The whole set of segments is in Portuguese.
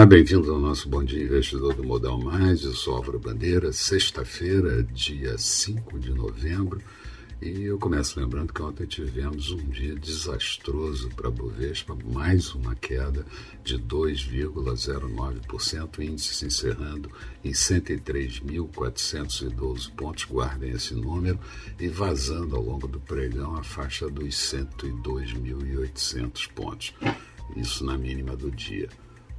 Olá, bem-vindos ao nosso Bom Dia Investidor do Modal Mais. Eu sou Álvaro Bandeira, sexta-feira, dia 5 de novembro. E eu começo lembrando que ontem tivemos um dia desastroso para a Bovespa, mais uma queda de 2,09%, índice se encerrando em 103.412 pontos, guardem esse número, e vazando ao longo do pregão a faixa dos 102.800 pontos. Isso na mínima do dia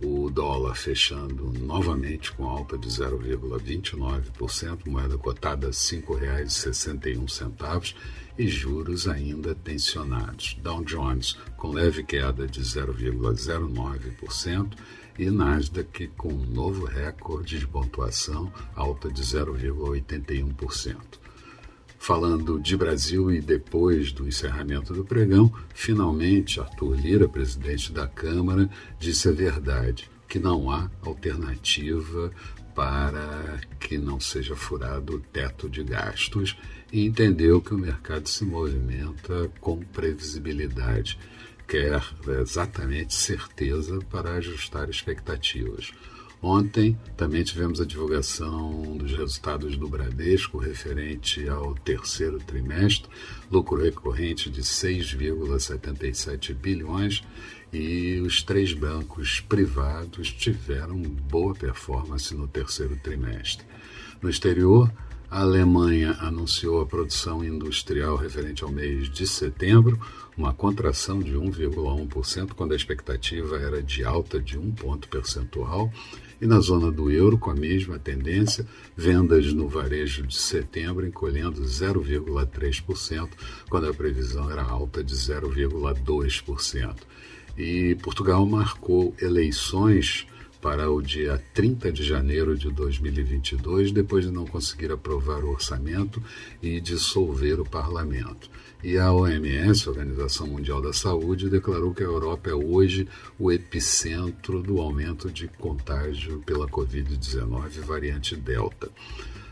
o dólar fechando novamente com alta de 0,29%, moeda cotada R$ 5,61 e juros ainda tensionados. Dow Jones com leve queda de 0,09% e Nasdaq com um novo recorde de pontuação, alta de 0,81%. Falando de Brasil e depois do encerramento do pregão, finalmente Arthur Lira, presidente da Câmara, disse a verdade, que não há alternativa para que não seja furado o teto de gastos e entendeu que o mercado se movimenta com previsibilidade, quer exatamente certeza para ajustar expectativas. Ontem também tivemos a divulgação dos resultados do Bradesco referente ao terceiro trimestre, lucro recorrente de 6,77 bilhões e os três bancos privados tiveram boa performance no terceiro trimestre. No exterior, a Alemanha anunciou a produção industrial referente ao mês de setembro, uma contração de 1,1%, quando a expectativa era de alta de um ponto percentual. E na zona do euro, com a mesma tendência, vendas no varejo de setembro encolhendo 0,3%, quando a previsão era alta de 0,2%. E Portugal marcou eleições para o dia 30 de janeiro de 2022, depois de não conseguir aprovar o orçamento e dissolver o parlamento. E a OMS, Organização Mundial da Saúde, declarou que a Europa é hoje o epicentro do aumento de contágio pela Covid-19 variante Delta.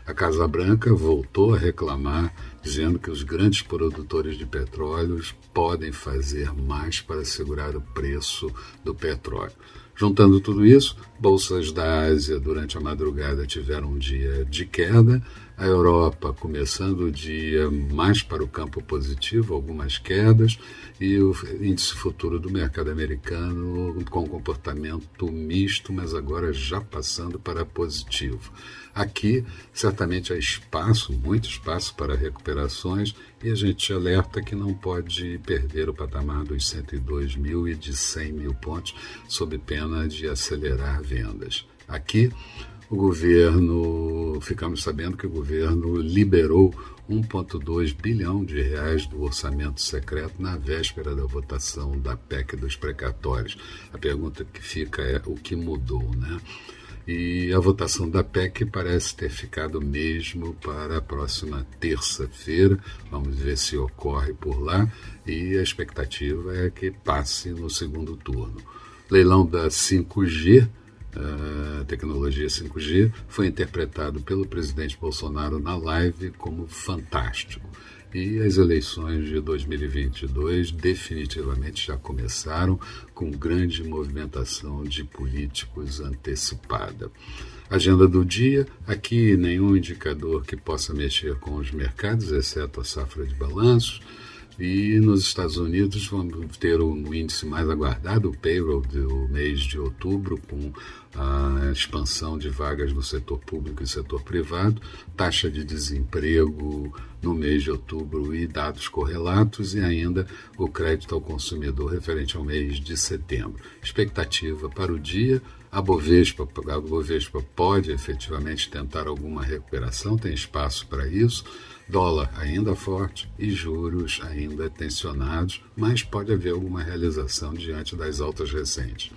A Casa Branca voltou a reclamar, dizendo que os grandes produtores de petróleo podem fazer mais para segurar o preço do petróleo. Juntando tudo isso, bolsas da Ásia durante a madrugada tiveram um dia de queda, a Europa começando o dia mais para o campo positivo, algumas quedas, e o índice futuro do mercado americano com comportamento misto, mas agora já passando para positivo. Aqui, certamente há espaço, muito espaço para recuperações, e a gente alerta que não pode perder o patamar dos 102 mil e de 100 mil pontos, sob pena de acelerar vendas. Aqui, o governo, ficamos sabendo que o governo liberou 1,2 bilhão de reais do orçamento secreto na véspera da votação da PEC dos precatórios. A pergunta que fica é o que mudou, né? E a votação da PEC parece ter ficado mesmo para a próxima terça-feira. Vamos ver se ocorre por lá. E a expectativa é que passe no segundo turno. Leilão da 5G a tecnologia 5G foi interpretado pelo presidente Bolsonaro na live como fantástico. E as eleições de 2022 definitivamente já começaram com grande movimentação de políticos antecipada. Agenda do dia: aqui nenhum indicador que possa mexer com os mercados, exceto a safra de balanços. E nos Estados Unidos vamos ter o índice mais aguardado, o payroll do mês de outubro, com a expansão de vagas no setor público e setor privado, taxa de desemprego no mês de outubro e dados correlatos, e ainda o crédito ao consumidor referente ao mês de setembro. Expectativa para o dia. A Bovespa, a Bovespa pode efetivamente tentar alguma recuperação, tem espaço para isso Dólar ainda forte e juros ainda tensionados, mas pode haver alguma realização diante das altas recentes.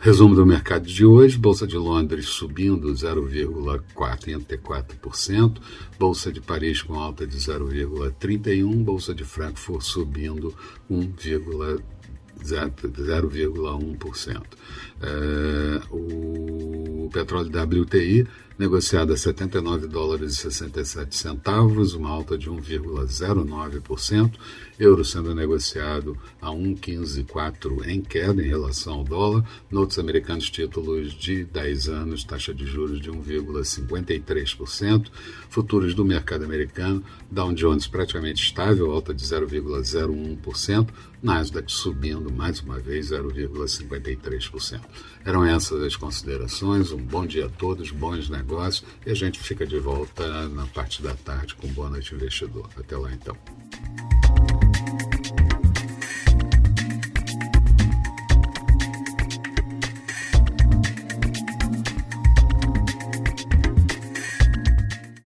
Resumo do mercado de hoje: Bolsa de Londres subindo 0,44%, Bolsa de Paris com alta de 0,31%, Bolsa de Frankfurt subindo 1,1%. É, o petróleo WTI negociado a 79 dólares e 67 centavos, uma alta de 1,09%. Euro sendo negociado a 1,154 em queda em relação ao dólar. Notes americanos, títulos de 10 anos, taxa de juros de 1,53%. Futuros do mercado americano, Dow Jones praticamente estável, alta de 0,01%. Nasdaq subindo mais uma vez 0,53%. Eram essas as considerações. Um bom dia a todos, bons negócios e a gente fica de volta na parte da tarde com Boa Noite Investidor. Até lá então.